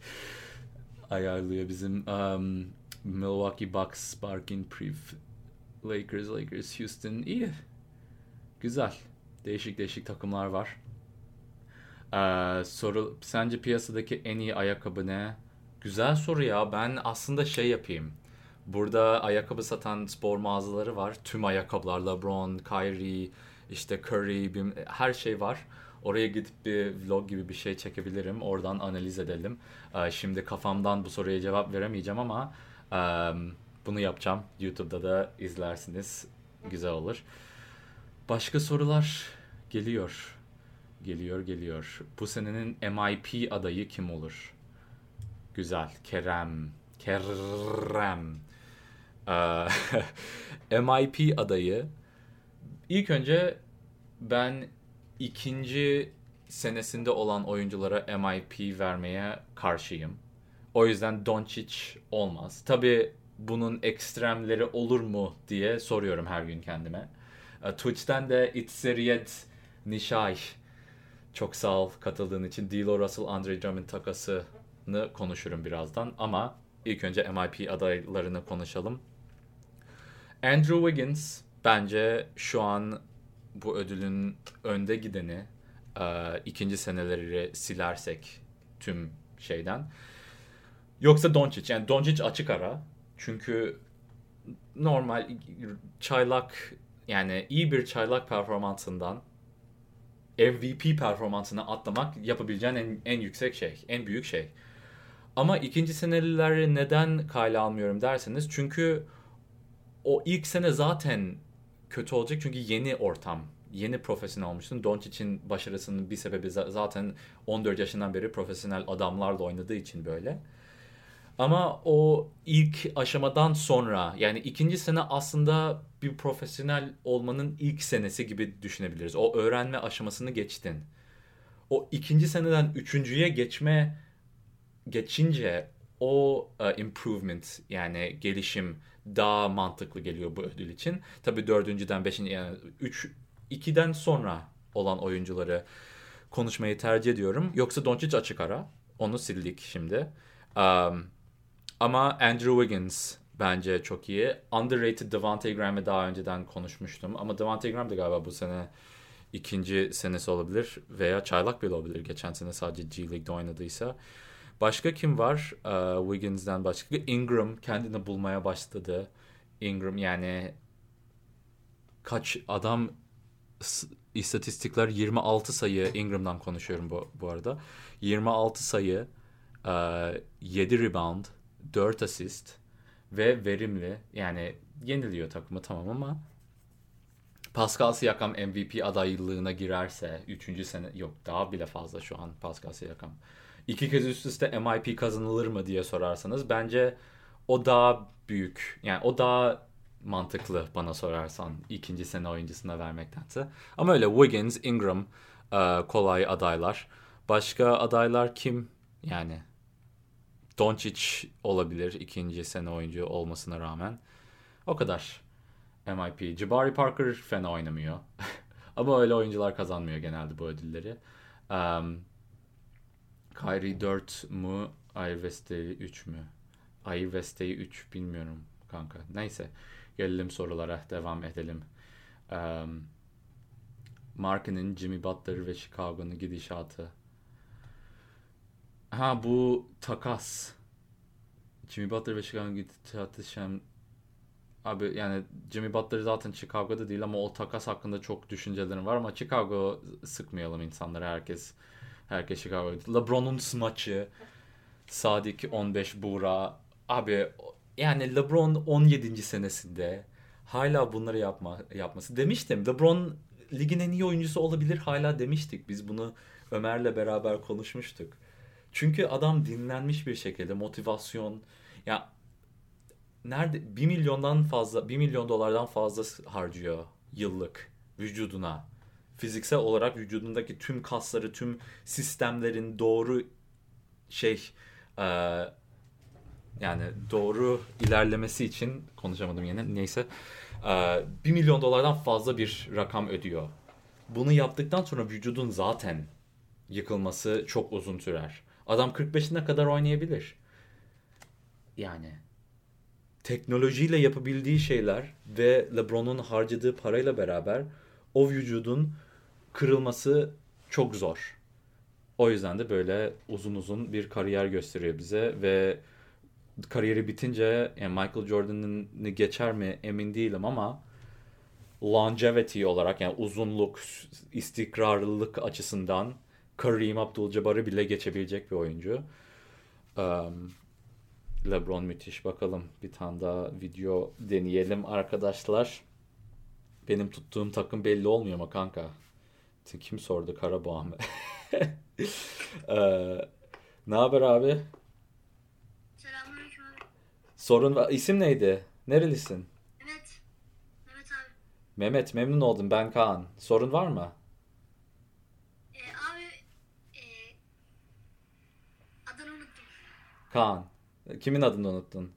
ayarlıyor bizim um, Milwaukee Bucks, Sparking Priv, Lakers, Lakers, Houston iyi. Güzel. Değişik değişik takımlar var. Ee, soru sence piyasadaki en iyi ayakkabı ne? Güzel soru ya. Ben aslında şey yapayım. Burada ayakkabı satan spor mağazaları var. Tüm ayakkabılar LeBron, Kyrie, işte Curry, her şey var. Oraya gidip bir vlog gibi bir şey çekebilirim. Oradan analiz edelim. Ee, şimdi kafamdan bu soruya cevap veremeyeceğim ama bunu yapacağım. YouTube'da da izlersiniz. Güzel olur. Başka sorular geliyor. Geliyor geliyor. Bu senenin MIP adayı kim olur? Güzel. Kerem. Kerem. MIP adayı. İlk önce ben ikinci senesinde olan oyunculara MIP vermeye karşıyım. O yüzden Doncic olmaz. Tabi bunun ekstremleri olur mu diye soruyorum her gün kendime. E, Twitch'ten de Itzeriyet Nişay çok sağ ol katıldığın için. D'Lo Russell, Andre Drummond takasını konuşurum birazdan. Ama ilk önce MIP adaylarını konuşalım. Andrew Wiggins bence şu an bu ödülün önde gideni. E, ikinci seneleri silersek tüm şeyden. Yoksa Doncic. Yani Doncic açık ara. Çünkü normal çaylak yani iyi bir çaylak performansından MVP performansına atlamak yapabileceğin en, en yüksek şey, en büyük şey. Ama ikinci seneleri neden kayla almıyorum derseniz çünkü o ilk sene zaten kötü olacak çünkü yeni ortam, yeni profesyonel olmuşsun. Doncic'in başarısının bir sebebi zaten 14 yaşından beri profesyonel adamlarla oynadığı için böyle. Ama o ilk aşamadan sonra yani ikinci sene aslında bir profesyonel olmanın ilk senesi gibi düşünebiliriz. O öğrenme aşamasını geçtin. O ikinci seneden üçüncüye geçme geçince o uh, improvement yani gelişim daha mantıklı geliyor bu ödül için. Tabii dördüncüden beşinci yani üç, ikiden sonra olan oyuncuları konuşmayı tercih ediyorum. Yoksa Doncic açık ara. Onu sildik şimdi. Um, ama Andrew Wiggins bence çok iyi. Underrated Devante Graham'ı daha önceden konuşmuştum. Ama Devante Graham da galiba bu sene ikinci senesi olabilir. Veya çaylak bile olabilir. Geçen sene sadece G League'de oynadıysa. Başka kim var? Uh, Wiggins'den başka. Ingram kendini bulmaya başladı. Ingram yani kaç adam istatistikler 26 sayı Ingram'dan konuşuyorum bu, bu arada. 26 sayı, uh, 7 rebound, 4 asist ve verimli. Yani yeniliyor takımı tamam ama Pascal Siakam MVP adaylığına girerse 3. sene yok daha bile fazla şu an Pascal Siakam. İki kez üst üste MIP kazanılır mı diye sorarsanız bence o daha büyük. Yani o daha mantıklı bana sorarsan ikinci sene oyuncusuna vermektense. Ama öyle Wiggins, Ingram kolay adaylar. Başka adaylar kim? Yani Doncic olabilir ikinci sene oyuncu olmasına rağmen. O kadar. MIP. Jabari Parker fena oynamıyor. Ama öyle oyuncular kazanmıyor genelde bu ödülleri. Um, Kyrie 4 mu? Ivestey 3 mü? Ivestey 3 bilmiyorum kanka. Neyse. Gelelim sorulara. Devam edelim. Um, Mark'ın Jimmy Butler ve Chicago'nun gidişatı Ha bu takas. Jimmy Butler ve Chicago şem Abi yani Jimmy Butler zaten Chicago'da değil ama o takas hakkında çok düşüncelerim var ama Chicago sıkmayalım insanları herkes. Herkes Chicago. LeBron'un smaçı, Sadik 15 Buğra. Abi yani LeBron 17. senesinde hala bunları yapma yapması. Demiştim LeBron ligin en iyi oyuncusu olabilir hala demiştik. Biz bunu Ömer'le beraber konuşmuştuk. Çünkü adam dinlenmiş bir şekilde motivasyon ya nerede 1 milyondan fazla 1 milyon dolardan fazla harcıyor yıllık vücuduna. Fiziksel olarak vücudundaki tüm kasları, tüm sistemlerin doğru şey e, yani doğru ilerlemesi için konuşamadım yine neyse e, 1 milyon dolardan fazla bir rakam ödüyor. Bunu yaptıktan sonra vücudun zaten yıkılması çok uzun sürer. Adam 45'ine kadar oynayabilir. Yani teknolojiyle yapabildiği şeyler ve LeBron'un harcadığı parayla beraber o vücudun kırılması çok zor. O yüzden de böyle uzun uzun bir kariyer gösteriyor bize ve kariyeri bitince yani Michael Jordan'ın geçer mi emin değilim ama longevity olarak yani uzunluk, istikrarlılık açısından Kareem Abdul-Jabbar'ı bile geçebilecek bir oyuncu. Um, LeBron müthiş. Bakalım bir tane daha video deneyelim arkadaşlar. Benim tuttuğum takım belli olmuyor mu kanka? Kim sordu Karaboğa mı? ee, ne haber abi? Selamünaleyküm. Sorun var. İsim neydi? Nerelisin? Mehmet. Mehmet abi. Mehmet memnun oldum ben Kaan. Sorun var mı? Ee, abi ee, adını unuttum. Kaan. Kimin adını unuttun?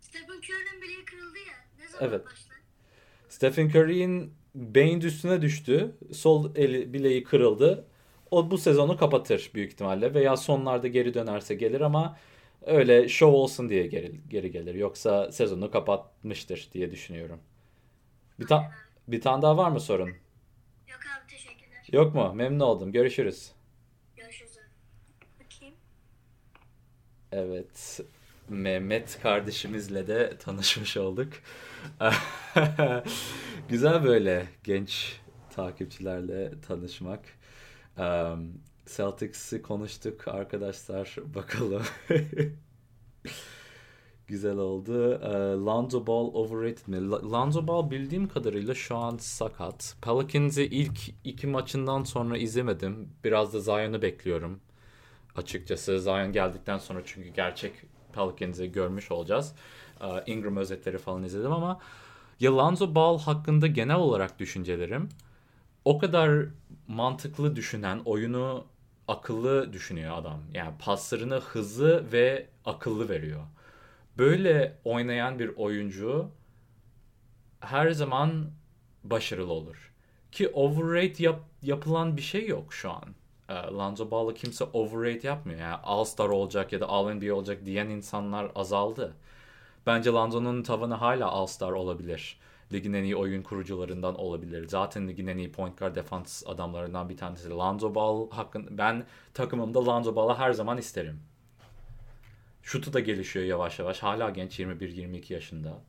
Stephen Curry'nin bileği kırıldı ya. Ne zaman Evet. başlar? Stephen Curry'in beyin üstüne düştü. Sol eli bileği kırıldı. O bu sezonu kapatır büyük ihtimalle veya sonlarda geri dönerse gelir ama öyle show olsun diye geri, geri gelir. Yoksa sezonu kapatmıştır diye düşünüyorum. Bir, ta- bir tane daha var mı sorun? Yok abi teşekkürler. Yok mu? Memnun oldum. Görüşürüz. Görüşürüz. Bakayım. Evet. Mehmet kardeşimizle de tanışmış olduk. Güzel böyle genç takipçilerle tanışmak. Um, Celtics'i konuştuk arkadaşlar. Bakalım. Güzel oldu. Ee, Lonzo Ball overrated mi? Lonzo Ball bildiğim kadarıyla şu an sakat. Pelicans'i ilk iki maçından sonra izlemedim. Biraz da Zion'u bekliyorum. Açıkçası Zion geldikten sonra çünkü gerçek Pelicans'i görmüş olacağız. Ee, Ingram özetleri falan izledim ama ya Lonzo Ball hakkında genel olarak düşüncelerim o kadar mantıklı düşünen, oyunu akıllı düşünüyor adam. Yani paslarını hızlı ve akıllı veriyor. Böyle oynayan bir oyuncu her zaman başarılı olur. Ki overrate yap, yapılan bir şey yok şu an. Ee, Lonzo Ball'ı kimse overrate yapmıyor. Yani All-Star olacak ya da All-NBA olacak diyen insanlar azaldı. Bence Lonzo'nun tavanı hala All-Star olabilir. Ligin en iyi oyun kurucularından olabilir. Zaten ligin en iyi point guard defans adamlarından bir tanesi. Lonzo Ball hakkın ben takımımda Lonzo Ball'ı her zaman isterim. Şutu da gelişiyor yavaş yavaş. Hala genç 21-22 yaşında.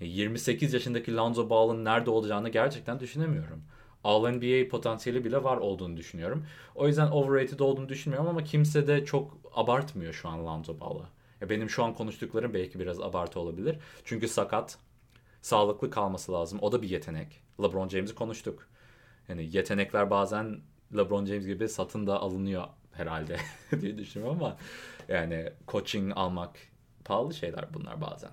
E, 28 yaşındaki Lonzo Ball'ın nerede olacağını gerçekten düşünemiyorum. All-NBA potansiyeli bile var olduğunu düşünüyorum. O yüzden overrated olduğunu düşünmüyorum ama kimse de çok abartmıyor şu an Lonzo Ball'ı. Ya benim şu an konuştuklarım belki biraz abartı olabilir. Çünkü sakat. Sağlıklı kalması lazım. O da bir yetenek. LeBron James'i konuştuk. Yani yetenekler bazen LeBron James gibi satın da alınıyor herhalde diye düşünüyorum ama yani coaching almak pahalı şeyler bunlar bazen.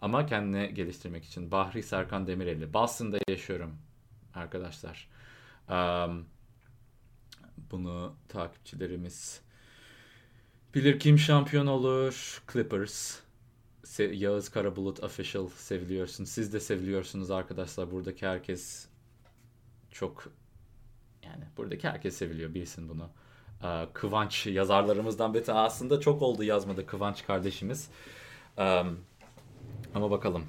Ama kendini geliştirmek için. Bahri Serkan Demireli. Boston'da yaşıyorum arkadaşlar. Um, bunu takipçilerimiz bilir kim şampiyon olur? Clippers. Se- Yağız Karabulut official seviliyorsun. Siz de seviliyorsunuz arkadaşlar. Buradaki herkes çok yani buradaki herkes seviliyor bilsin bunu. Ee, Kıvanç yazarlarımızdan biri aslında çok oldu yazmadı Kıvanç kardeşimiz. Um, ama bakalım.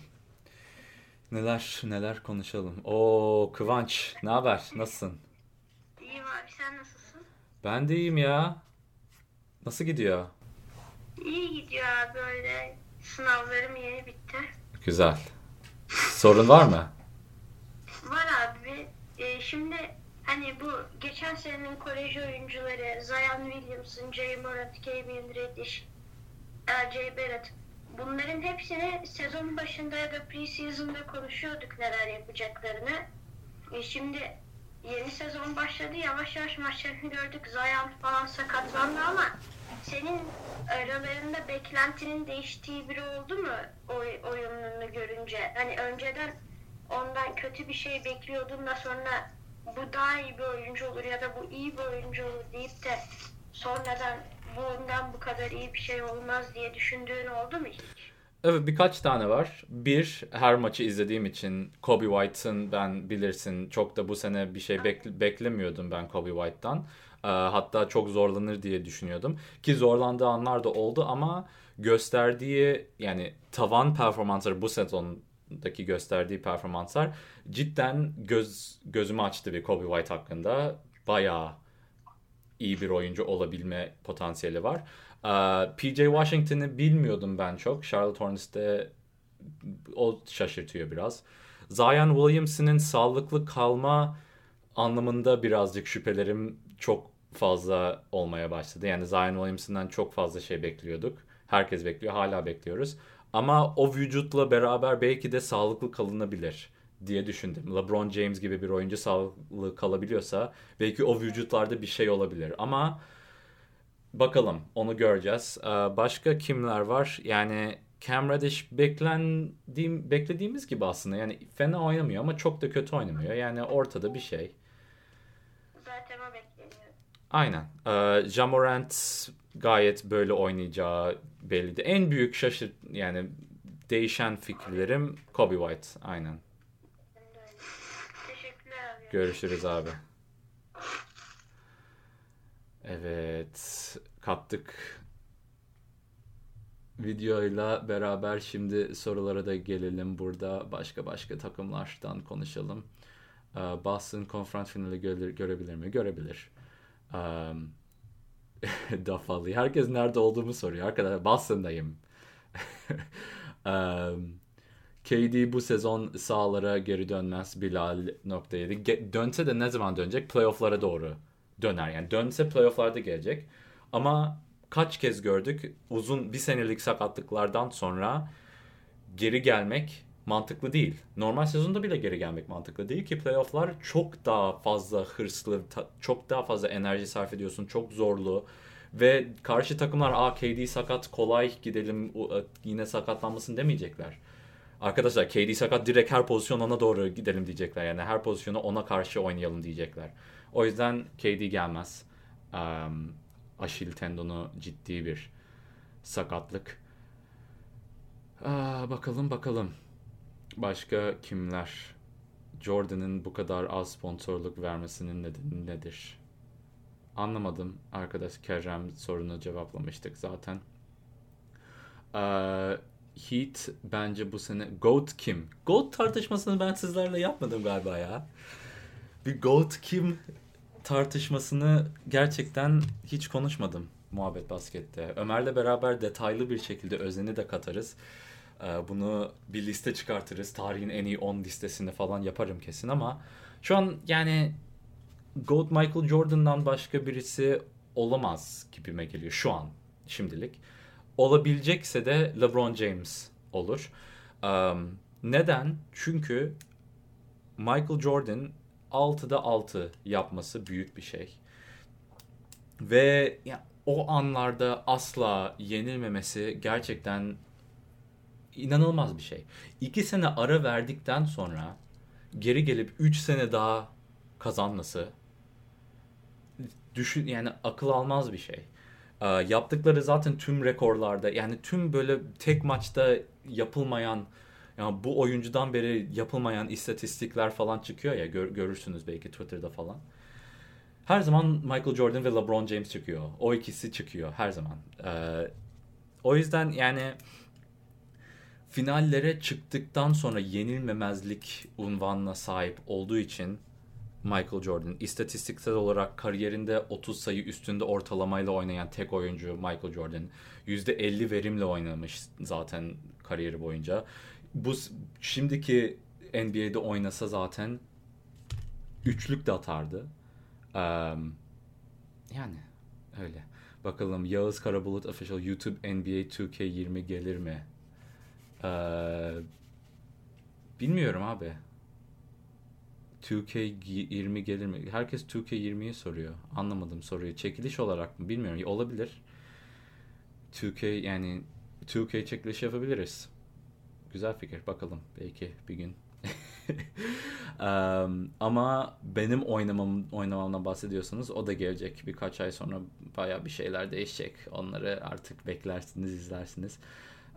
Neler neler konuşalım. Oo Kıvanç ne haber? Nasılsın? İyiyim abi sen nasılsın? Ben de iyiyim ya. Nasıl gidiyor? İyi gidiyor abi öyle. Sınavlarım yeni bitti. Güzel. Sorun var mı? Var abi. Ee, şimdi hani bu geçen senenin kolej oyuncuları Zion Williamson, Jay Morant, Kevin Reddish, RJ Barrett bunların hepsini sezon başında ya da preseason'da konuşuyorduk neler yapacaklarını. E, şimdi yeni sezon başladı. Yavaş yavaş maçlarını gördük. Zion falan sakatlandı ama senin aralarında beklentinin değiştiği biri oldu mu oy, oyununu görünce? Hani önceden ondan kötü bir şey bekliyordun da sonra bu daha iyi bir oyuncu olur ya da bu iyi bir oyuncu olur deyip de sonradan bundan bu kadar iyi bir şey olmaz diye düşündüğün oldu mu hiç? Evet birkaç tane var. Bir, her maçı izlediğim için Kobe White'ın ben bilirsin çok da bu sene bir şey bekle- beklemiyordum ben Kobe White'tan. Ee, hatta çok zorlanır diye düşünüyordum. Ki zorlandığı anlar da oldu ama gösterdiği yani tavan performansları bu sezondaki gösterdiği performanslar cidden göz gözümü açtı bir Kobe White hakkında. Bayağı iyi bir oyuncu olabilme potansiyeli var. Ee, PJ Washington'ı bilmiyordum ben çok. Charlotte Hornets'te o şaşırtıyor biraz. Zion Williamson'ın sağlıklı kalma anlamında birazcık şüphelerim çok fazla olmaya başladı. Yani Zion Williamson'dan çok fazla şey bekliyorduk. Herkes bekliyor, hala bekliyoruz. Ama o vücutla beraber belki de sağlıklı kalınabilir diye düşündüm. LeBron James gibi bir oyuncu sağlıklı kalabiliyorsa belki o vücutlarda bir şey olabilir. Ama bakalım onu göreceğiz. Ee, Başka kimler var? Yani Cam Reddish beklendiğim, beklediğimiz gibi aslında. Yani fena oynamıyor ama çok da kötü oynamıyor. Yani ortada bir şey. Zaten o bekleniyor. Aynen. Ee, Jamorant gayet böyle oynayacağı belliydi. En büyük şaşırt yani değişen fikirlerim Kobe White. Aynen. Ben de öyle. Teşekkürler abi. Görüşürüz abi. Evet, kattık. Videoyla beraber şimdi sorulara da gelelim. Burada başka başka takımlardan konuşalım. Ee, Boston konferans finali göre- görebilir mi? Görebilir. Um, Dafalı. Herkes nerede olduğumu soruyor. Arkadaşlar Boston'dayım. um, KD bu sezon sahalara geri dönmez. Bilal nokta yedi. Ge- Dönse de ne zaman dönecek? Playoff'lara doğru döner. Yani dönse playoff'larda gelecek. Ama kaç kez gördük uzun bir senelik sakatlıklardan sonra geri gelmek mantıklı değil. Normal sezonda bile geri gelmek mantıklı değil ki playoff'lar çok daha fazla hırslı, ta- çok daha fazla enerji sarf ediyorsun, çok zorlu ve karşı takımlar "Aa KD sakat, kolay gidelim, o- yine sakatlanmasın." demeyecekler. Arkadaşlar KD sakat direkt her pozisyon ona doğru gidelim diyecekler. Yani her pozisyonu ona karşı oynayalım diyecekler. O yüzden KD gelmez. Um, Aşil tendonu ciddi bir sakatlık. Aa, bakalım bakalım. Başka kimler? Jordan'ın bu kadar az sponsorluk vermesinin nedeni nedir? Anlamadım. Arkadaş Kerem sorunu cevaplamıştık zaten. Ee, Heat bence bu sene GOAT kim? GOAT tartışmasını ben sizlerle yapmadım galiba ya. Bir GOAT kim tartışmasını gerçekten hiç konuşmadım muhabbet baskette. Ömer'le beraber detaylı bir şekilde özeni de katarız. Ee, Bunu bir liste çıkartırız. Tarihin en iyi 10 listesini falan yaparım kesin ama şu an yani GOAT Michael Jordan'dan başka birisi olamaz gibime geliyor şu an şimdilik. Olabilecekse de LeBron James olur. Um, neden? Çünkü Michael Jordan 6'da 6 yapması büyük bir şey. Ve ya, o anlarda asla yenilmemesi gerçekten inanılmaz bir şey. 2 sene ara verdikten sonra geri gelip 3 sene daha kazanması düşün yani akıl almaz bir şey. Ee, yaptıkları zaten tüm rekorlarda yani tüm böyle tek maçta yapılmayan yani bu oyuncudan beri yapılmayan istatistikler falan çıkıyor ya gör- görürsünüz belki Twitter'da falan. Her zaman Michael Jordan ve LeBron James çıkıyor. O ikisi çıkıyor her zaman. Ee, o yüzden yani finallere çıktıktan sonra yenilmemezlik unvanına sahip olduğu için Michael Jordan istatistiksel olarak kariyerinde 30 sayı üstünde ortalamayla oynayan tek oyuncu Michael Jordan. %50 verimle oynamış zaten kariyeri boyunca. Bu şimdiki NBA'de oynasa zaten üçlük de atardı. Ee, yani öyle. Bakalım Yağız Karabulut Official YouTube NBA 2K20 gelir mi? Ee, bilmiyorum abi. 2K20 gelir mi? Herkes 2K20'yi soruyor. Anlamadım soruyu. Çekiliş olarak mı? Bilmiyorum. Olabilir. 2K yani 2K çekiliş yapabiliriz. Güzel fikir. Bakalım. Belki bir gün. um, ama benim oynamam oynamamdan bahsediyorsanız o da gelecek. Birkaç ay sonra baya bir şeyler değişecek. Onları artık beklersiniz, izlersiniz.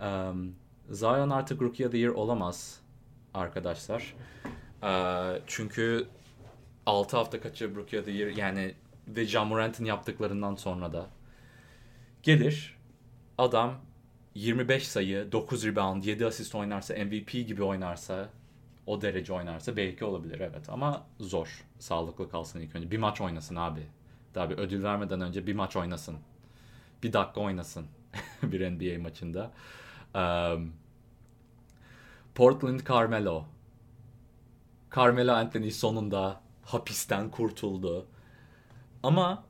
Um, Zion artık Rookie of the Year olamaz arkadaşlar. Uh, çünkü 6 hafta kaçırıp Rookie of the yani ve Jamorant'ın yaptıklarından sonra da gelir adam 25 sayı, 9 rebound, 7 asist oynarsa, MVP gibi oynarsa, o derece oynarsa belki olabilir evet ama zor. Sağlıklı kalsın ilk önce. Bir maç oynasın abi. Daha bir ödül vermeden önce bir maç oynasın. Bir dakika oynasın bir NBA maçında. Um, Portland Carmelo. Carmelo Anthony sonunda hapisten kurtuldu. Ama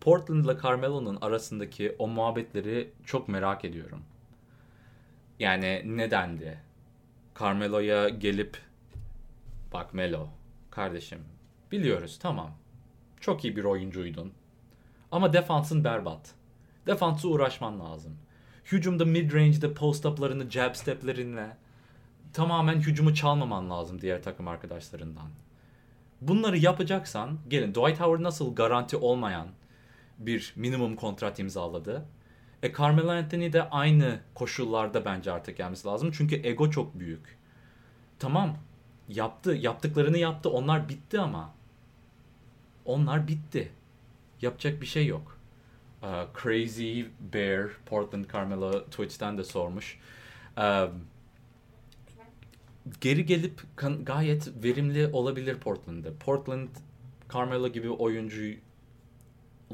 Portland ile Carmelo'nun arasındaki o muhabbetleri çok merak ediyorum. Yani nedendi? Carmelo'ya gelip bak Melo kardeşim biliyoruz tamam. Çok iyi bir oyuncuydun. Ama defansın berbat. Defansı uğraşman lazım. Hücumda mid range'de post up'larını jab step'lerinle tamamen hücumu çalmaman lazım diğer takım arkadaşlarından. Bunları yapacaksan gelin Dwight Howard nasıl garanti olmayan bir minimum kontrat imzaladı. E Carmelo Anthony de aynı koşullarda bence artık gelmesi lazım. Çünkü ego çok büyük. Tamam yaptı yaptıklarını yaptı onlar bitti ama onlar bitti. Yapacak bir şey yok. Uh, Crazy Bear Portland Carmelo Twitch'ten de sormuş. Uh, geri gelip gayet verimli olabilir Portland'da. Portland Carmelo gibi oyuncu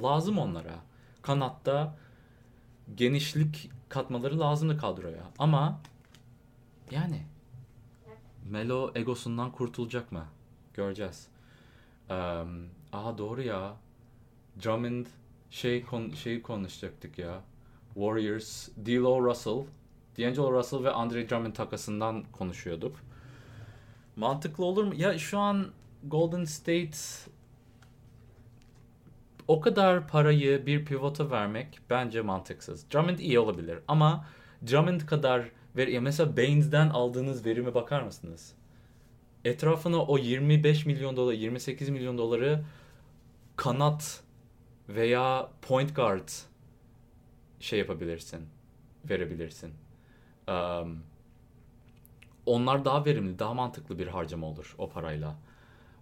lazım onlara. Kanatta genişlik katmaları lazımdı kadroya. Ama yani Melo egosundan kurtulacak mı? Göreceğiz. Um, aha doğru ya. Drummond şey kon şey konuşacaktık ya. Warriors, D'Lo Russell, D'Angelo Russell ve Andre Drummond takasından konuşuyorduk. Mantıklı olur mu? Ya şu an Golden State o kadar parayı bir pivota vermek bence mantıksız. Drummond iyi olabilir ama Drummond kadar ver ya mesela Baines'den aldığınız verime bakar mısınız? Etrafına o 25 milyon dolar, 28 milyon doları kanat veya point guard şey yapabilirsin, verebilirsin. Onlar daha verimli, daha mantıklı bir harcama olur o parayla.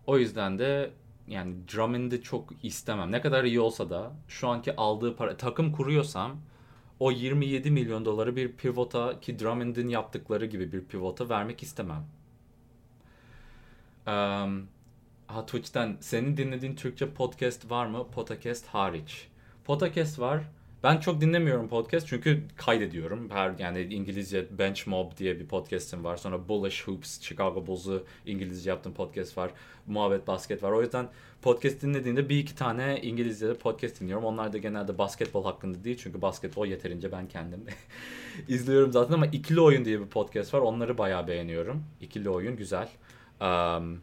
O yüzden de yani Drummond'ı çok istemem. Ne kadar iyi olsa da şu anki aldığı para takım kuruyorsam o 27 milyon doları bir pivota ki Drummond'ın yaptıkları gibi bir pivota vermek istemem. Um, ha Twitch'ten senin dinlediğin Türkçe podcast var mı? Podcast hariç. Podcast var. Ben çok dinlemiyorum podcast çünkü kaydediyorum. Her yani İngilizce Bench Mob diye bir podcast'im var. Sonra Bullish Hoops, Chicago Bulls'u İngilizce yaptığım podcast var. Muhabbet Basket var. O yüzden podcast dinlediğinde bir iki tane İngilizce podcast dinliyorum. Onlar da genelde basketbol hakkında değil. Çünkü basketbol yeterince ben kendim izliyorum zaten ama ikili oyun diye bir podcast var. Onları bayağı beğeniyorum. İkili oyun güzel. Um,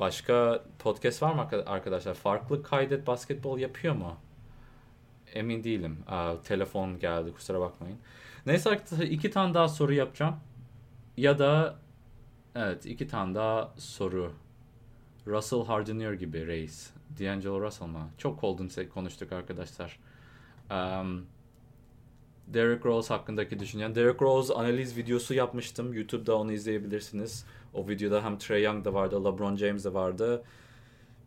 başka podcast var mı arkadaşlar? Farklı kaydet basketbol yapıyor mu? Emin değilim. Aa, telefon geldi kusura bakmayın. Neyse iki tane daha soru yapacağım. Ya da evet iki tane daha soru. Russell Hardenir gibi Reis. D'Angelo Russell mı? Çok Golden konuştuk arkadaşlar. Um, Derrick Rose hakkındaki düşüncen. Derrick Rose analiz videosu yapmıştım. YouTube'da onu izleyebilirsiniz. O videoda hem Trey Young da vardı, LeBron James de vardı.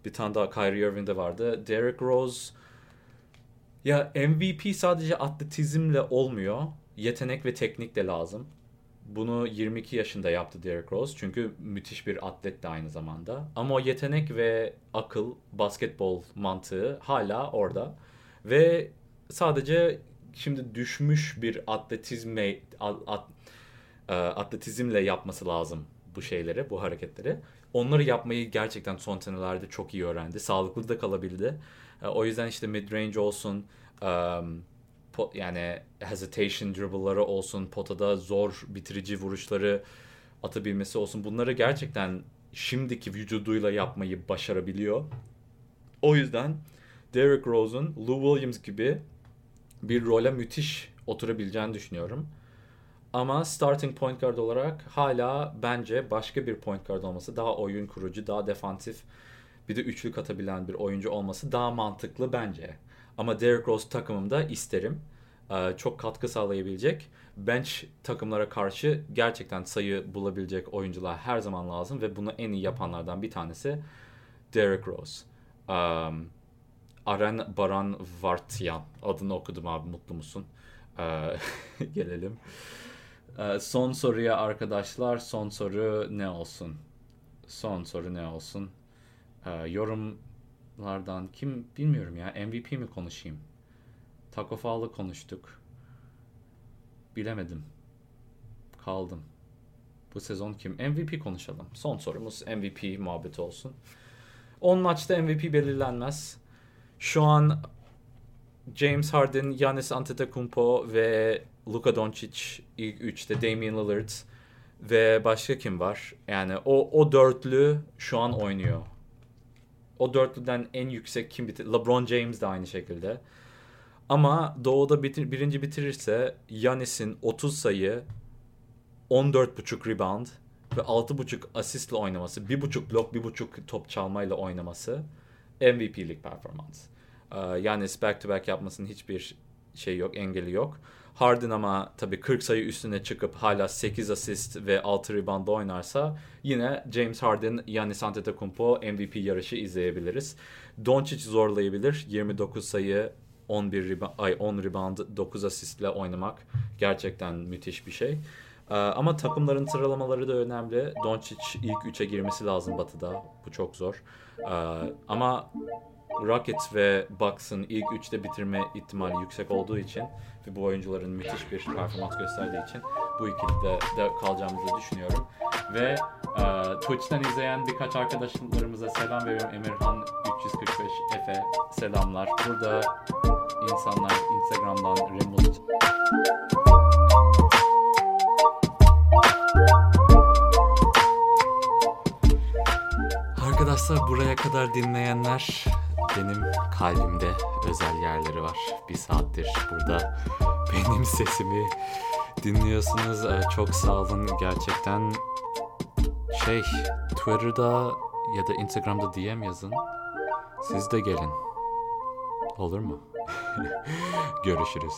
Bir tane daha Kyrie Irving de vardı. Derrick Rose ya MVP sadece atletizmle olmuyor. Yetenek ve teknik de lazım. Bunu 22 yaşında yaptı Derrick Rose. Çünkü müthiş bir atlet de aynı zamanda. Ama o yetenek ve akıl, basketbol mantığı hala orada. Ve sadece şimdi düşmüş bir atletizme at, at, atletizmle yapması lazım bu şeyleri, bu hareketleri. Onları yapmayı gerçekten son senelerde çok iyi öğrendi. Sağlıklı da kalabildi. E, o yüzden işte mid range olsun, um, yani hesitation dribble'ları olsun, potada zor bitirici vuruşları atabilmesi olsun. Bunları gerçekten şimdiki vücuduyla yapmayı başarabiliyor. O yüzden Derrick Rose'un Lou Williams gibi bir role müthiş oturabileceğini düşünüyorum. Ama starting point guard olarak hala bence başka bir point guard olması, daha oyun kurucu, daha defansif, bir de üçlük atabilen bir oyuncu olması daha mantıklı bence. Ama Derrick Rose takımımda isterim. Ee, çok katkı sağlayabilecek. Bench takımlara karşı gerçekten sayı bulabilecek oyuncular her zaman lazım ve bunu en iyi yapanlardan bir tanesi Derrick Rose. Um, Aren Baran Vartyan adını okudum abi mutlu musun? Ee, gelelim. Son soruya arkadaşlar son soru ne olsun? Son soru ne olsun? Ee, yorumlardan kim bilmiyorum ya MVP mi konuşayım? Taco Fall'ı konuştuk. Bilemedim. Kaldım. Bu sezon kim? MVP konuşalım. Son sorumuz MVP muhabbeti olsun. 10 maçta MVP belirlenmez. Şu an James Harden, Giannis Antetokounmpo ve Luka Doncic ilk üçte Damian Lillard ve başka kim var? Yani o o dörtlü şu an oynuyor. O dörtlüden en yüksek kim bitir? LeBron James de aynı şekilde. Ama Doğu'da bitir, birinci bitirirse Yanis'in 30 sayı, 14.5 rebound ve 6.5 asistle oynaması, 1.5 blok, 1.5 top çalmayla oynaması MVP'lik performans. Yanis back to back yapmasının hiçbir şey yok, engeli yok. Harden ama tabii 40 sayı üstüne çıkıp hala 8 asist ve 6 rebound oynarsa yine James Harden, Giannis Antetokounmpo MVP yarışı izleyebiliriz. Doncic zorlayabilir. 29 sayı, 11 rebound, ay 10 rebound, 9 asistle oynamak gerçekten müthiş bir şey. Ee, ama takımların sıralamaları da önemli. Doncic ilk 3'e girmesi lazım Batı'da. Bu çok zor. Ee, ama Rockets ve Bucks'ın ilk 3'te bitirme ihtimali yüksek olduğu için ve bu oyuncuların müthiş bir performans gösterdiği için bu ikilide de kalacağımızı düşünüyorum. Ve e, Twitch'ten izleyen birkaç arkadaşlarımıza selam veriyorum. Emirhan 345 Efe selamlar. Burada insanlar Instagram'dan Remote Arkadaşlar buraya kadar dinleyenler benim kalbimde özel yerleri var. Bir saattir burada benim sesimi dinliyorsunuz. Ee, çok sağ olun gerçekten. Şey Twitter'da ya da Instagram'da DM yazın. Siz de gelin. Olur mu? Görüşürüz.